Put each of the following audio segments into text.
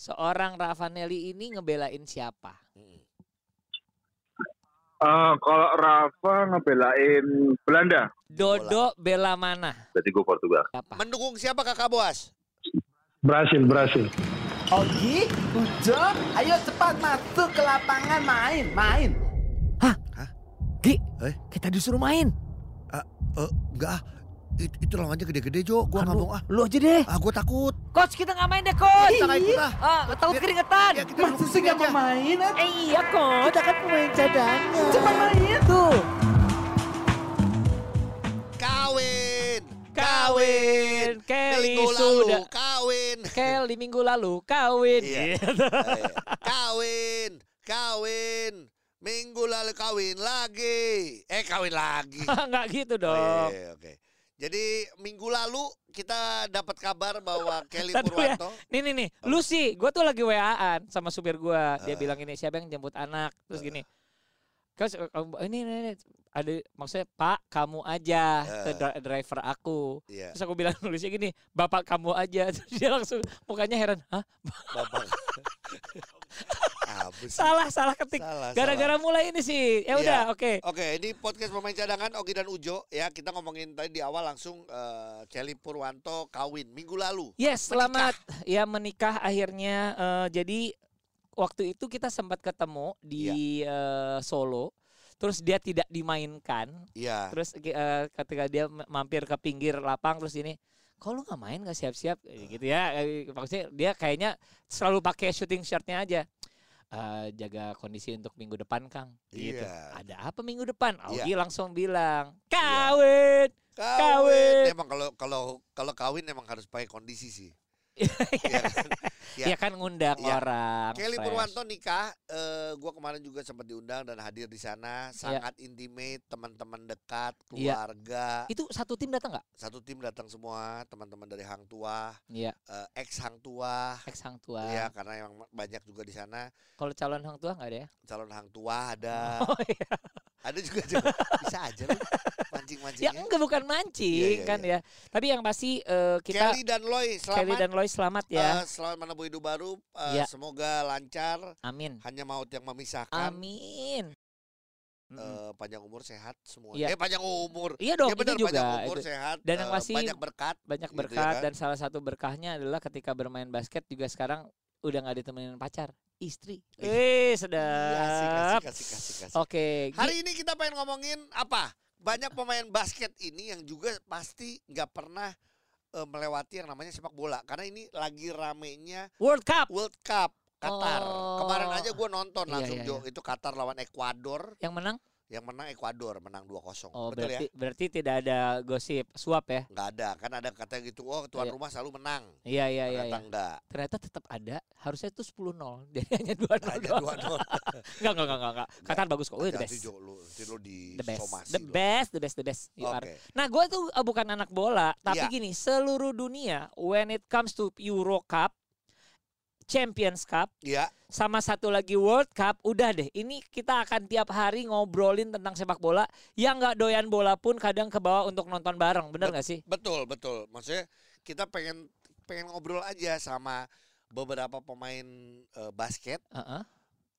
seorang Ravanelli ini ngebelain siapa? Eh, kalau Rafa ngebelain Belanda, Dodo bela mana? berarti gue Portugal. Siapa? Mendukung siapa kakak Boas? Brasil, Brasil. Ogi, Ujo, ayo cepat masuk ke lapangan main, main. Gi, Eh? kita disuruh main. Eh, enggak ah. It- itu lawannya gede-gede Jo, gua nggak mau ah. Lu aja deh. Ah, gua takut. Coach kita nggak main deh coach. Kita nggak ikut ah. Ah, takut keringetan. Ya, Masa sih sini gak mau main? ah? Eh iya coach, kita kan pemain cadangan. Cepat main. Tuh. Kawin. Kawin. Kelly Minggu lalu sudah. kawin. Kelly minggu lalu kawin. Iya. Gitu. Eh, kawin, kawin. Minggu lalu kawin lagi. Eh, kawin lagi. Nggak gitu Oh, dong. iya, oke. Jadi minggu lalu kita dapat kabar bahwa Kelly Ntar dulu ya. Purwanto Nih nih nih, lu sih, gue tuh lagi WA-an sama supir gue. Dia Ah. bilang ini siapa yang jemput anak, terus gini. Terus eh, ini, ini, ini ada maksudnya Pak kamu aja ke dri- driver aku. Iya, Terus aku bilang nulisnya gini, Bapak kamu aja. Terus dia langsung mukanya heran, hah? Bapak. Salah, salah ketik. Gara-gara mulai ini sih. Ya Iya. udah, oke. Oke, ini podcast pemain cadangan Ogi dan Ujo ya. Kita ngomongin tadi di awal langsung eh, Kelly Purwanto kawin minggu lalu. Yes, selamat ya menikah akhirnya. Eh, jadi waktu itu kita sempat ketemu di Iya. eh, Solo. Terus dia tidak dimainkan. Iya. Terus eh, ketika dia mampir ke pinggir lapang terus ini, kok lu nggak main nggak siap-siap gitu ya? Maksudnya dia kayaknya selalu pakai shooting shirtnya aja. Eh, jaga kondisi untuk minggu depan Kang. Gitu. Iya. Ada apa minggu depan? Iya. Augie langsung bilang kawin. Kawin. Kawin. Emang kalau kalau kalau kawin emang harus pakai kondisi sih. Iya kan? Ya. Ya kan ngundang Iya. orang. Kelly fresh. Purwanto nikah, eh gua kemarin juga sempat diundang dan hadir di Iya. sana, sangat intimate, teman-teman dekat, Iya. keluarga, Itu satu tim datang nggak? satu tim datang semua, teman-teman dari Hang Tua, Iya, eh, ex Hang Tua, ex hang tua. ya karena emang banyak juga di sana, Kalau calon hang tua nggak ada ya? calon Hang Tua ada, Oh iya. Ada juga juga. bisa aja lu mancing-mancing Ya enggak bukan mancing Iya, iya, kan ya. Tapi yang pasti eh, kita Kelly dan Loy Kelly selamat, dan Loy selamat ya. eh, selamat menempuh hidup baru, eh, Iya. semoga lancar, Amin. hanya maut yang memisahkan. Amin. Eh, panjang umur sehat semua. Iya. Eh panjang umur. Iya dong, ya benar juga. panjang umur itu sehat. Dan yang pasti banyak berkat. banyak gitu ya berkat kan? dan salah satu berkahnya adalah ketika bermain basket juga sekarang udah nggak ditemenin pacar, istri. Eh, Iya, asik, sedap. asik, asik, asik, asik. Oke, Gi- Hari ini kita pengen ngomongin apa? Banyak pemain basket ini yang juga pasti nggak pernah eh, melewati yang namanya sepak bola karena ini lagi ramenya World Cup World Cup Qatar. Oh. Kemarin aja gue nonton Iya, langsung iya, Jo itu Qatar lawan Ekuador yang menang. Yang menang Ekuador menang 2-0. Oh, Betul berarti ya? berarti tidak ada gosip suap ya? Nggak ada kan ada kata gitu. Oh tuan Iya. rumah selalu menang. Iya iya iya. Ternyata iya. enggak. Ternyata tetap ada. Harusnya itu 10-0. Jadi hanya 2-0 Hanya doang. 2-0. Enggak enggak enggak enggak. Qatar bagus kok. Wih, the best. Jo, lu, di The best. somasi The best, the best, the best. You are. Nah, gue tuh eh, bukan anak bola, tapi Iya. gini, seluruh dunia when it comes to Euro Cup, Champions Cup, Iya. sama satu lagi World Cup, udah deh. Ini kita akan tiap hari ngobrolin tentang sepak bola. Yang nggak doyan bola pun kadang ke bawah untuk nonton bareng, bener nggak sih? Betul, betul. Maksudnya kita pengen pengen ngobrol aja sama beberapa pemain eh, basket Heeh.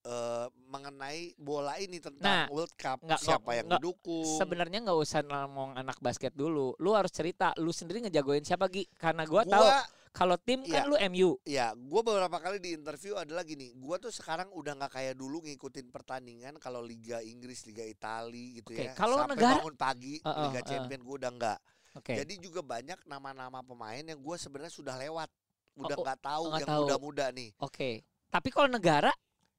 eh, mengenai bola ini tentang Nah, World Cup. nggak- Siapa yang nggak- mendukung? Sebenarnya nggak usah ngomong anak basket dulu. Lu harus cerita, lu sendiri ngejagoin siapa Gi? Karena gua, tahu gua kalau tim kan Iya. lu MU. ya, gua beberapa kali di interview adalah gini, gua tuh sekarang udah nggak kayak dulu ngikutin pertandingan kalau Liga Inggris, Liga Itali gitu Oke, ya. kalau Sampai negara- bangun pagi Heeh, Liga heeh. Champion gua udah nggak. Oke. Jadi juga banyak nama-nama pemain yang gua sebenarnya sudah lewat. Udah Oh, oh, nggak tahu nggak yang muda-muda nih. Oke. Tapi kalau negara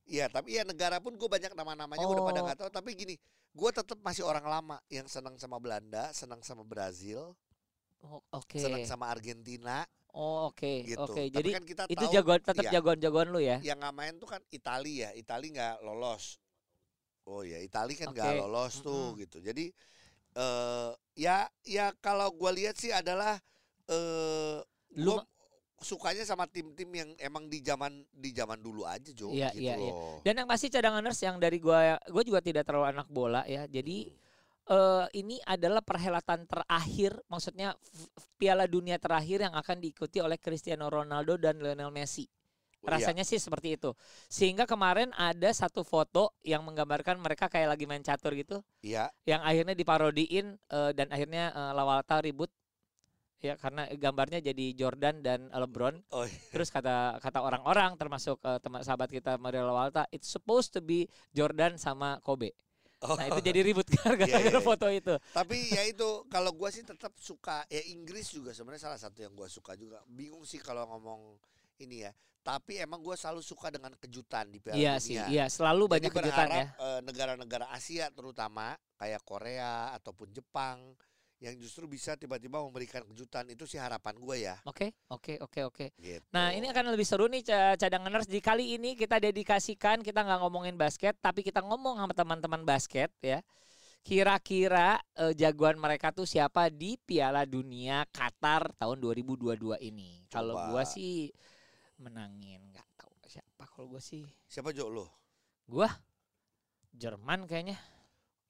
Iya, tapi ya negara pun gue banyak nama-namanya udah pada Oh. nggak tahu. Tapi gini, gue tetap masih orang lama yang senang sama Belanda, senang sama Brazil, oh, oke. senang sama Argentina, Oh, oke. gitu. Oke. Tapi Jadi kan kita itu tahu jagoan tetap iya. jagoan-jagoan lu ya. yang nggak main tuh kan Italia ya. Italia nggak lolos. Oh ya, Italia kan nggak Oke. lolos tuh Mm-mm. gitu. Jadi eh ya ya kalau gue lihat sih adalah eh Lu sukanya sama tim-tim yang emang di zaman di zaman dulu aja Jo Iya, gitu iya, iya. loh. dan yang pasti cadanganers yang dari gua gua juga tidak terlalu anak bola ya. Jadi eh ini adalah perhelatan terakhir, maksudnya Piala Dunia terakhir yang akan diikuti oleh Cristiano Ronaldo dan Lionel Messi. Iya. Rasanya sih seperti itu. Sehingga kemarin ada satu foto yang menggambarkan mereka kayak lagi main catur gitu, Iya. yang akhirnya diparodiin eh, dan akhirnya eh, Lawalta ribut. Ya karena gambarnya jadi Jordan dan LeBron. Oh, iya. Terus kata kata orang-orang termasuk eh, teman sahabat kita Mario Lawalta, it's supposed to be Jordan sama Kobe. Oh. Nah itu jadi ribut gara-gara Iya, iya, iya. foto itu. Tapi ya itu kalau gua sih tetap suka ya Inggris juga sebenarnya salah satu yang gua suka juga. Bingung sih kalau ngomong ini ya. Tapi emang gua selalu suka dengan kejutan di Piala Iya sih, Dunia. iya selalu Jadi banyak kejutan berharap ya. eh, negara-negara Asia terutama kayak Korea ataupun Jepang yang justru bisa tiba-tiba memberikan kejutan itu sih harapan gue ya. Oke, oke, oke, oke. Gitu. Nah ini akan lebih seru nih ca- cadanganers di kali ini kita dedikasikan kita nggak ngomongin basket tapi kita ngomong sama teman-teman basket ya. Kira-kira eh, jagoan mereka tuh siapa di Piala Dunia Qatar tahun 2022 ini? Kalau gua sih menangin nggak tahu siapa. Kalau gua sih siapa Jo lo? gua Jerman kayaknya.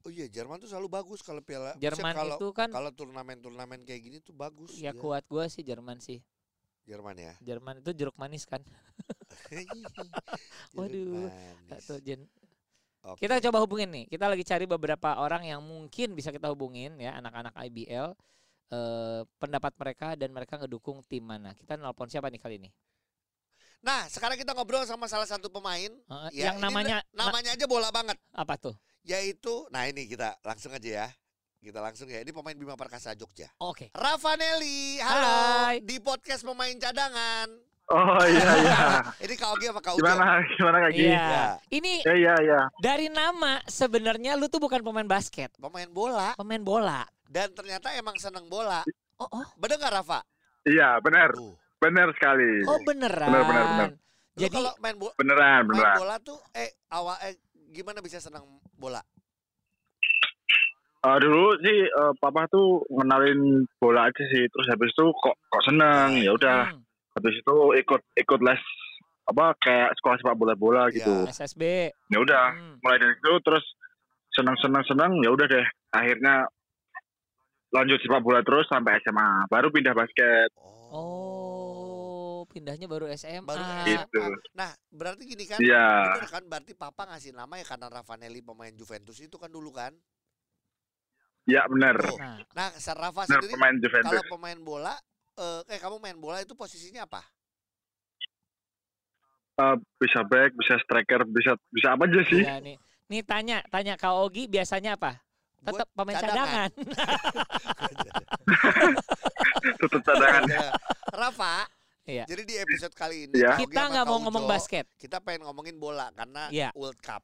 Oh iya Jerman tuh selalu bagus kalau piala. Jerman kalau itu kan kalau turnamen-turnamen kayak gini tuh bagus. ya dia. kuat gua sih Jerman sih. Jerman ya. Jerman itu jeruk manis kan. Waduh, Nggak Manis. Jen. Oke. Kita coba hubungin nih. Kita lagi cari beberapa orang yang mungkin bisa kita hubungin ya, anak-anak IBL. eh pendapat mereka dan mereka ngedukung tim mana. Kita nelpon siapa nih kali ini? Nah, sekarang kita ngobrol sama salah satu pemain Eh, ya, yang namanya na- namanya aja bola banget, apa tuh? Yaitu nah ini kita langsung aja ya. Kita langsung ya. Ini pemain Bima Perkasa Jogja. Oke. Ravanelli, halo Hai. di podcast pemain cadangan. Oh iya iya. Ini Kak Ogi apa Kak Ujo? Gimana gimana Kak? Iya. Ya. Ini Ya iya iya. dari nama sebenarnya lu tuh bukan pemain basket, Pemain bola pemain bola. dan ternyata emang seneng bola. Oh, oh, Bener nggak Rafa? Iya benar. Tuh. Benar sekali. oh beneran. Bener, bener, bener. Lu Jadi kalau main, bo- Beneran main beneran. bola tuh eh awal eh gimana bisa senang bola? Eh, dulu sih eh, papa tuh ngenalin bola aja sih. Terus habis itu kok kok seneng. Ya udah. hmm, Habis itu ikut ikut les apa kayak sekolah sepak bola bola gitu. SSB. Ya udah. Hmm. Mulai dari itu terus seneng seneng seneng. Ya udah deh. Akhirnya lanjut sepak bola terus sampai SMA. Baru pindah basket. Oh, pindahnya baru SMA. Baru Gitu. Nah, berarti gini kan? Iya. Bener kan berarti papa ngasih nama ya karena Ravanelli pemain Juventus itu kan dulu kan? Ya benar. Tuh. Nah, Nah, Rafa Benar sendiri pemain kalau Juventus. pemain bola eh eh kamu main bola itu posisinya apa? Eh, bisa back, bisa striker, bisa bisa apa aja sih? iya nih. Nih tanya, tanya Kak Ogi biasanya apa? Tetap pemain cadangan. cadangan. Tetap cadangan. Rafa. Iya. Jadi di episode kali ini Iya. Ogi Kita nggak mau Ujo, ngomong basket. Kita pengen ngomongin bola karena Iya. World Cup.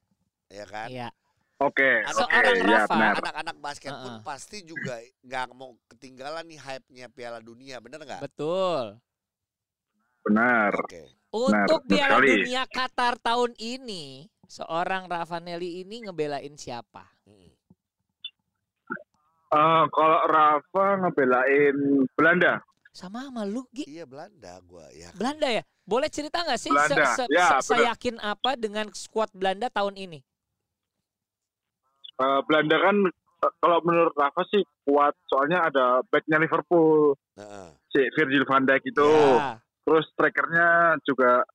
Ya kan? Iya. Oke, oke, seorang ya Rafa. benar. Anak-anak basket pun Heeh. pasti juga nggak mau ketinggalan nih hype-nya Piala Dunia, bener nggak? Betul. Benar. Oke. Untuk benar Piala sekali. Dunia Qatar tahun ini, seorang Ravanelli ini ngebelain siapa? Mm. Eh, kalau Rafa ngebelain Belanda, Sama sama lu, Gi. Iya Belanda gua ya. Belanda ya? Boleh cerita nggak sih Belanda, se- se- ya, se- seyakin apa dengan skuad Belanda tahun ini? Eh, Belanda kan eh, kalau menurut Rafa sih kuat, soalnya ada backnya Liverpool, Heeh. si Virgil van Dijk itu, Ya. terus strikernya juga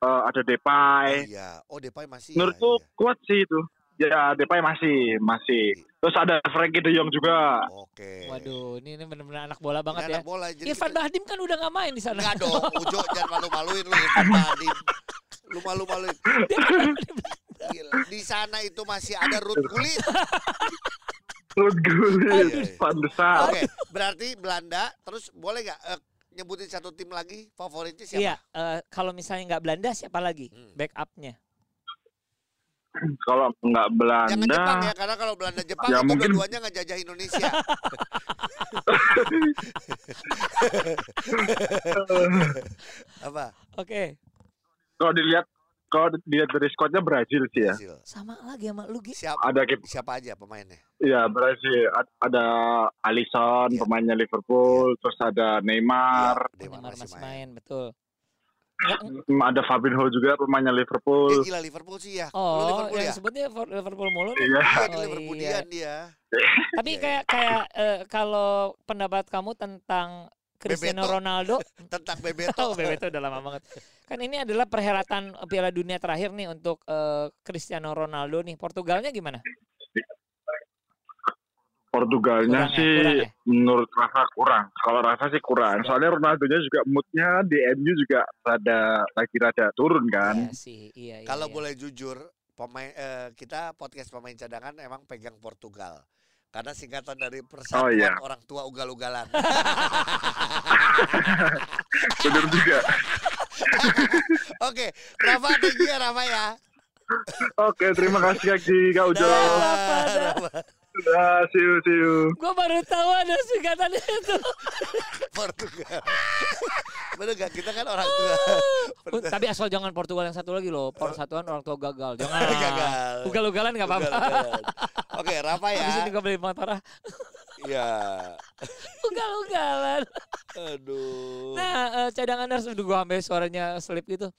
eh, ada Oh Depay. iya. Oh Depay masih. Menurutku ya, iya. kuat sih itu. Ya Depay masih masih. Terus ada Frankie De Jong juga. Oke. Waduh, ini, ini benar-benar anak bola Ini banget ya. anak bola. Jadi Irfan kita- Bahdim kan udah nggak main di sana. Enggak dong, Ujo jangan malu-maluin lu Irfan Bahdim. Lu malu-maluin. Di- Gila. Di sana itu masih ada Ruth Gullit. Iya, Gullit. Van de Sar. Oke, berarti Belanda. Terus boleh nggak eh, nyebutin satu tim lagi favoritnya siapa? Iya, eh, kalau misalnya nggak Belanda siapa lagi? Hmm. Backupnya. Kalau nggak Belanda, Jangan Jepang ya, karena kalau Belanda Jepang Ya, itu mungkin- dua-duanya ngejajah Indonesia. Apa? Oke, kalau dilihat kalau dilihat dari squadnya Brazil sih ya. Brazil. sama lagi sama lu. Siapa, Ada kip- siapa aja pemainnya? ya Brazil Ad- ada Alisson Iya. pemainnya Liverpool, terus ada Neymar, Iya, Neymar Neymar masih masih main. main, betul. Hmm, ada Fabinho juga pemainnya Dia Liverpool. gila Liverpool sih ya. Lu oh, Liverpool yang ya? sebutnya For- Liverpool mulu. Iya. Iya, di Oh, Liverpoolian dia. Tapi Iya, kayak kayak eh, kalau pendapat kamu tentang Cristiano Bebeto. Ronaldo tentang Bebeto. Oh, Bebeto udah lama banget. Kan ini adalah perhelatan Piala Dunia terakhir nih untuk eh, Cristiano Ronaldo nih. Portugalnya gimana? Portugalnya Kurang ya, sih kurang ya? menurut rasa kurang. Kalau rasa sih kurang. Soalnya Ronaldo-nya juga moodnya di MU juga rada lagi rada turun kan. Iya sih, iya. iya, Kalau iya. boleh jujur, pemain eh, kita podcast pemain cadangan emang pegang Portugal. Karena singkatan dari persatuan Oh, iya. orang tua ugal-ugalan. Bener juga. Oke, Rafa thank you ya Rafa ya. Oke, terima kasih Kak Ji, Kak Ujo. Rafa, dah. Dah, see you, see you. Gua baru tahu ada singkatan itu. Portugal. Bener gak? Kita kan orang tua. Oh, Tapi asal jangan Portugal yang satu lagi loh. Persatuan orang tua gagal. Jangan. Gagal. Ugal-ugalan nggak apa-apa. Oke, Rafa ya. Habis ini gue beli motor ah. Ya. Ugal-ugalan. Aduh. Nah, eh, cadanganers udah gua ambil suaranya selip gitu.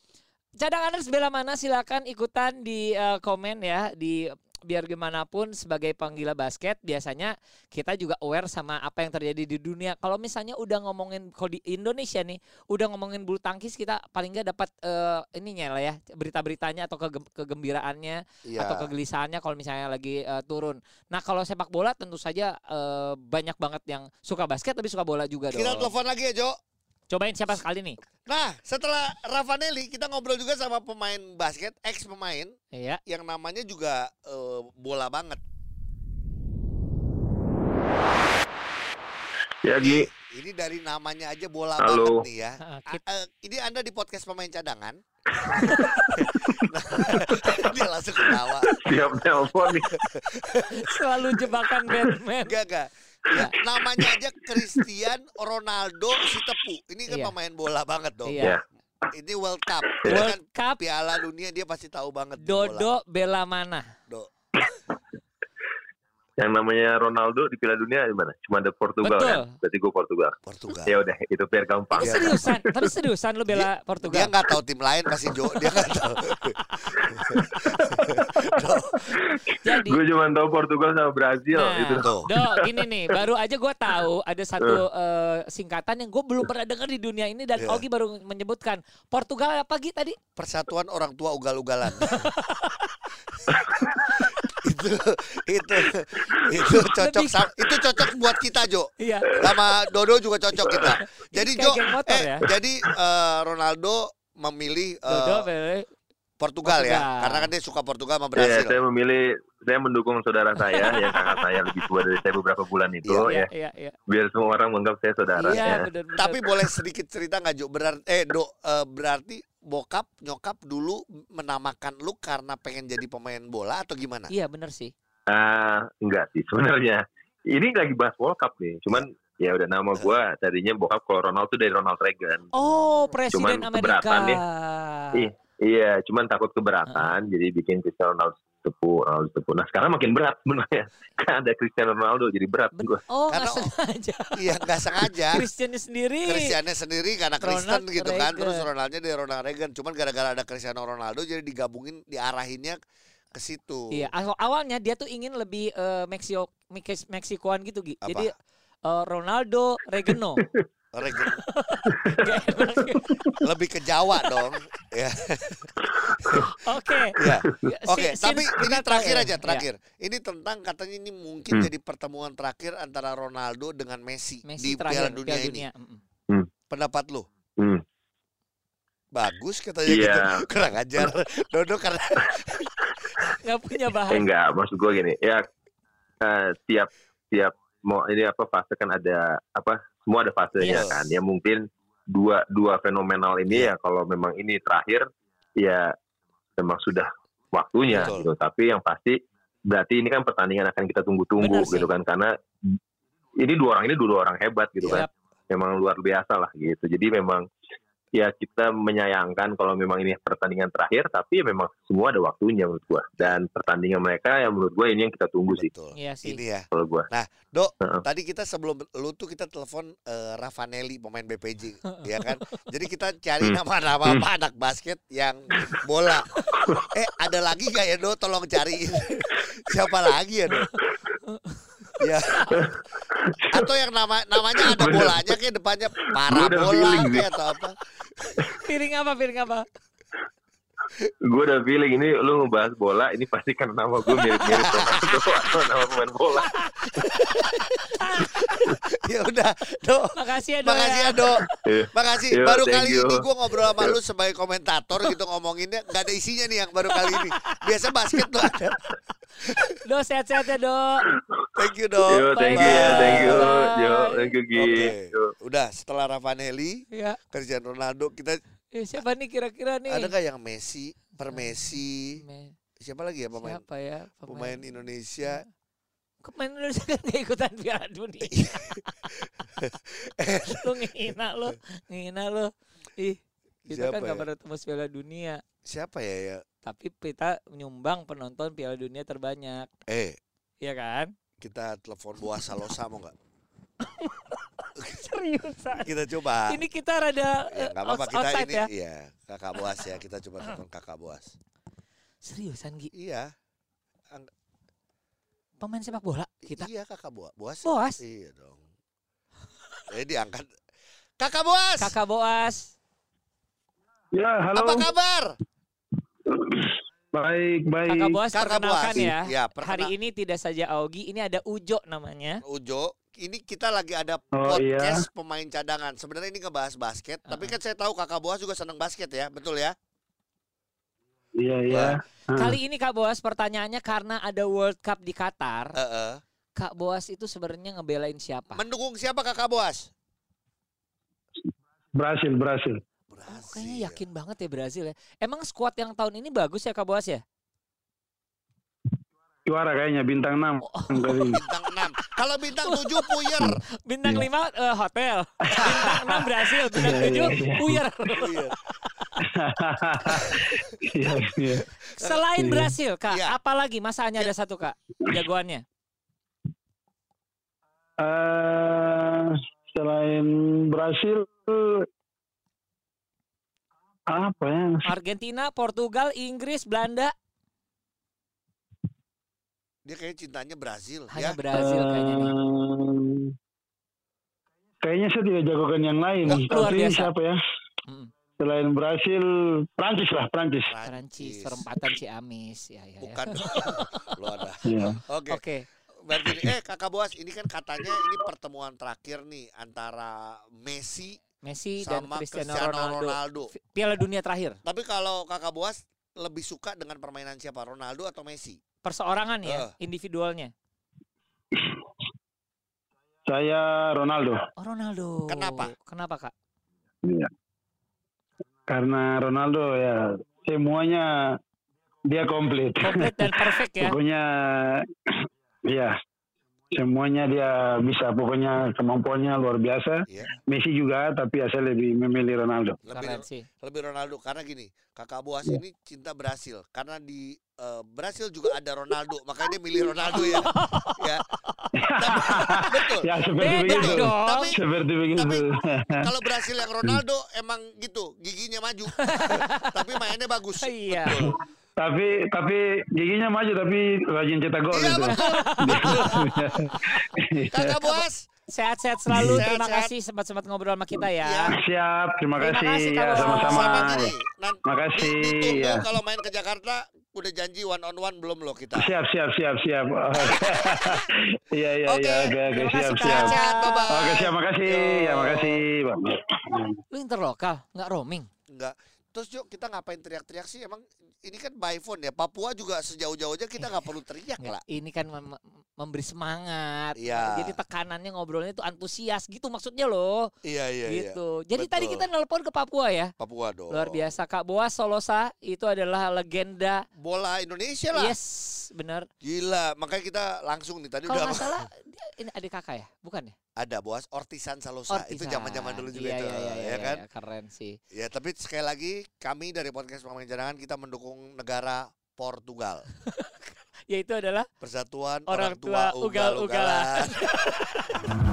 Cadanganers bela mana silakan ikutan di eh, komen ya di biar gimana pun sebagai penggila basket biasanya kita juga aware sama apa yang terjadi di dunia. Kalau misalnya udah ngomongin kalau di Indonesia nih, udah ngomongin bulu tangkis kita paling nggak dapat eh, ininya lah ya, berita-beritanya atau kege- kegembiraannya Iya. atau kegelisahannya kalau misalnya lagi eh, turun. Nah, kalau sepak bola tentu saja eh, banyak banget yang suka basket tapi suka bola juga Kita dong. telepon lagi ya, Jo. Cobain siapa sekali nih? Nah, setelah Ravanelli, kita ngobrol juga sama pemain basket, ex pemain Iya. yang namanya juga eh, bola banget. Ya, Gi. Ini dari namanya aja bola Halo. banget nih ya. Ah, A- eh, ini Anda di podcast pemain cadangan. Dia langsung ketawa. Siap telepon nih. Selalu jebakan Batman. Enggak, enggak. Ya, namanya aja Cristian Ronaldo si tepu. Ini kan Iya. pemain bola banget dong. Iya. Ya. Ini World Cup. Ini kan World Cup Piala Dunia dia pasti tahu banget di bola. Dodo bela mana? Do. Yang namanya Ronaldo di Piala Dunia di mana? Cuma ada Portugal Betul. kan? Berarti gue Portugal. Portugal. Ya udah, itu biar gampang. Tapi seriusan, tapi seriusan lu bela Dia Portugal. nggak tahu tim lain pasti Jo. Dia nggak tahu. Do. Jadi Gue cuma tahu Portugal sama Brazil Nah, itu. Tuh. Do, gini nih, baru aja gua tahu ada satu eh, singkatan yang gue belum pernah dengar di dunia ini dan Iya. Ogi baru menyebutkan Portugal apa Gi tadi? Persatuan orang tua ugal-ugalan. itu itu itu cocok Lebih- sa- itu cocok buat kita Jo. Iya. Sama Dodo juga cocok kita. Jadi Jo, motor eh, ya. jadi eh, Ronaldo memilih eh, Dodo Portugal, ya, Portugal. karena kan dia suka Portugal sama Iya, Brasil. saya memilih saya mendukung saudara saya yang kakak saya lebih tua dari saya beberapa bulan itu Iya, ya. iya, iya. Biar semua orang menganggap saya saudara Iya, ya. benar-benar. Tapi boleh sedikit cerita nggak Jo? Berarti eh Do eh, berarti bokap nyokap dulu menamakan lu karena pengen jadi pemain bola atau gimana? Iya, benar sih. Ah, enggak sih sebenarnya. Ini lagi bahas World Cup nih. Cuman ya udah nama gua tadinya bokap kalau Ronaldo tuh dari Ronald Reagan. Oh, Presiden Cuman Amerika. keberatan ya. Ih, Iya, cuman takut keberatan, jadi bikin Cristiano Ronaldo tepu, Ronaldo tepu. Nah sekarang makin berat sebenarnya, kan ada Cristiano Ronaldo jadi berat Ben- gua. Oh, nggak Karena- sengaja. Iya nggak sengaja. Christiannya sendiri. Kristiannya sendiri karena Ronald Kristen gitu kan, terus Reagan. Ronaldnya dari Ronald Reagan. Cuman gara-gara ada Cristiano Ronaldo jadi digabungin, diarahinnya ke situ. Iya, awal- awalnya dia tuh ingin lebih eh, Meksiko Meksikoan gitu, Gi. Apa? Jadi eh, Ronaldo Regeno. Enak. Lebih ke Jawa dong. ya. Oke. ya. Si- Oke, tapi ini terakhir ya. aja, terakhir. Ini tentang katanya ini mungkin Hmm. jadi pertemuan terakhir antara Ronaldo dengan Messi, Messi di terakhir Piala Dunia ini. Mm-mm. Pendapat lu? Hmm. Bagus katanya Iya. gitu. Kurang ajar. Dodo karena Nggak punya Eh, bahan. enggak, maksud gua gini, ya eh, tiap tiap mau ini apa fase kan ada apa semua ada fasenya Yes. kan. Ya mungkin dua dua fenomenal ini Iya. ya kalau memang ini terakhir ya memang sudah waktunya Betul. gitu. Tapi yang pasti berarti ini kan pertandingan akan kita tunggu-tunggu gitu kan karena ini dua orang ini dua orang hebat gitu Iya. kan. Memang luar biasa lah gitu. Jadi memang ya kita menyayangkan kalau memang ini pertandingan terakhir tapi ya memang semua ada waktunya menurut gua dan pertandingan mereka yang menurut gua ini yang kita tunggu sih betul. Iya sih. Ini ya. kalau gua Dok, Heeh. tadi kita sebelum lu tuh kita telepon eh, Ravanelli pemain BPJ, ya kan? Jadi kita cari Hmm. nama-nama apa anak basket yang bola. Eh, ada lagi gak ya, Dok? Tolong cariin. Siapa lagi ya, Dok? ya. Atau yang nama namanya ada bolanya kayak depannya parabola sih. kayak atau apa? Feeling apa? Feeling apa? gue udah feeling ini lu ngebahas bola ini pasti kan nama gue mirip-mirip Ronaldo atau nama pemain bola. ya udah, Do. Makasih ya, Do. Makasih ya, ya. Do. Iya. Makasih. Yo, baru thank kali you. ini gue ngobrol sama lu sebagai komentator gitu ngomonginnya nggak ada isinya nih yang baru kali ini. Biasa basket tuh ada. Do sehat-sehat ya, Do. Thank you, Do. Yo, thank you ya, thank you. Bye. Yo, thank you Gi. Oke. Yo. Udah setelah Ravanelli, Ya. Cristiano Ronaldo, kita Eh, siapa nih kira-kira nih? ada nggak yang Messi, per Messi, Me- siapa lagi ya pemain Siapa ya? pemain Indonesia? Pemain Indonesia kan gak ikutan Piala Dunia. lu ngehina lu, ngehina lu. Ih, kita Siapa kan gak ya? pernah tembus Piala Dunia. Siapa ya ya? Tapi kita menyumbang penonton Piala Dunia terbanyak. Eh, Iya kan? kita telepon Boas Salosa mau nggak? Seriusan. Kita coba. Ini kita rada Ya eh, nggak apa-apa outs- kita outside ini ya. iya kakak Boas ya kita coba telepon kakak Boas. Seriusan Gi, Iya. pemain sepak bola kita. Iya kakak Boas. Boas. Boas, Iya dong. Jadi diangkat. Kakak Boas. Kakak Boas. Ya, halo. Apa kabar? Baik, baik. Kakak Boas Kakak perkenalkan Boas. ya. Ya, Hari perkenal- ini tidak saja Augie, ini ada Ujo namanya. Ujo, ini kita lagi ada Oh, podcast pemain cadangan. Sebenarnya ini ngebahas basket, tapi Uh-uh. kan saya tahu kakak Boas juga senang basket ya, betul ya? Iya, iya. Ah. Kali ini Kak Boas pertanyaannya karena ada World Cup di Qatar, Heeh. Kak Boas itu sebenarnya ngebelain siapa? Mendukung siapa kakak Boas? Brasil, Brasil. Oh, kayaknya yakin banget ya Brazil ya. Emang skuad yang tahun ini bagus ya Kak Boas ya? Juara kayaknya bintang 6 Oh. Bintang 6. Kalau bintang 7 puyer. Bintang Iya. 5 eh, hotel, bintang 6 Brazil, bintang Iya, 7 iya, iya. puyer. Selain. Brasil Kak, Iya. apa lagi? Masa hanya ada satu Kak jagoannya? Eh, selain Brasil apa ya? Argentina, Portugal, Inggris, Belanda, Dia kayak cintanya Brazil hanya ya. Brazil kayaknya nih. Eh, Kayaknya saya tidak jagokan yang lain. Luar Tapi biasa. siapa ya? Mm. Selain Brasil, Prancis lah, Prancis. Prancis, perempatan Ciamis, ya ya. ya. Bukan dong. Lo ada. Iya. Oke. Oke. Berarti ini- eh kakak Boas, ini kan katanya ini pertemuan terakhir nih antara Messi Messi dan sama Cristiano, Cristiano Ronaldo. Ronaldo. Piala Dunia terakhir. Tapi kalau kakak Boas lebih suka dengan permainan siapa? Ronaldo atau Messi? Perseorangan ya, Eh. individualnya. Saya Ronaldo. Oh, Ronaldo. Kenapa? Kenapa, Kak? Iya. Karena Ronaldo ya semuanya dia komplit. Komplit dan perfect ya. Pokoknya ya semuanya dia bisa pokoknya kemampuannya luar biasa. Iya. Messi juga tapi saya lebih memilih Ronaldo. Lebih Keren sih. lebih Ronaldo karena gini, kakak Boas Iya. ini cinta Brasil karena di eh, Brasil juga ada Ronaldo, makanya dia milih Ronaldo ya. ya. Tapi- betul. Ya seperti Beda begitu. dong. Tapi Seperti begitu. tapi kalau Brasil yang Ronaldo emang gitu, giginya maju. tapi mainnya bagus. Iya. Betul. Tapi tapi giginya maju tapi rajin cetak gol Iya itu. Kakak Boas, Sehat-sehat selalu. Sehat, Terima sehat. kasih sempat-sempat ngobrol sama kita ya. Iya. Siap, terima Terima kasih. kasih, ya sama-sama. di- ditunggu ya. kalau main ke Jakarta udah janji one on one belum lo kita. Siap, siap, siap, siap. Iya, iya, iya, oke, oke, terima siap, kasih, siap. Oke, siap, makasih. Ya, makasih. Bang. Lu interlokal, nggak roaming. Enggak. Terus yuk kita ngapain teriak-teriak sih? Emang ini kan by phone ya. Papua juga sejauh-jauh aja kita nggak perlu teriak Nggak, lah. ini kan memberi semangat. Iya. Jadi tekanannya ngobrolnya itu antusias gitu maksudnya loh. Iya iya iya. gitu. Jadi tadi Betul. kita nelpon ke Papua ya. Papua dong. Luar biasa Kak Boas Solosa itu adalah legenda. Bola Indonesia lah. Yes, benar. Gila. Makanya kita langsung nih tadi Kalau udah nggak salah ini adik kakak ya, bukan ya? ada Boas Ortisan Salosa. Itu Ortisan. zaman-zaman dulu juga iya, itu. Iya, iya, ya iya, kan? iya, keren sih. Ya, tapi sekali lagi kami dari podcast Pemain Cadangan kita mendukung negara Portugal. Yaitu adalah Persatuan Orang Orang, Tua Tua Ugal-Ugalan.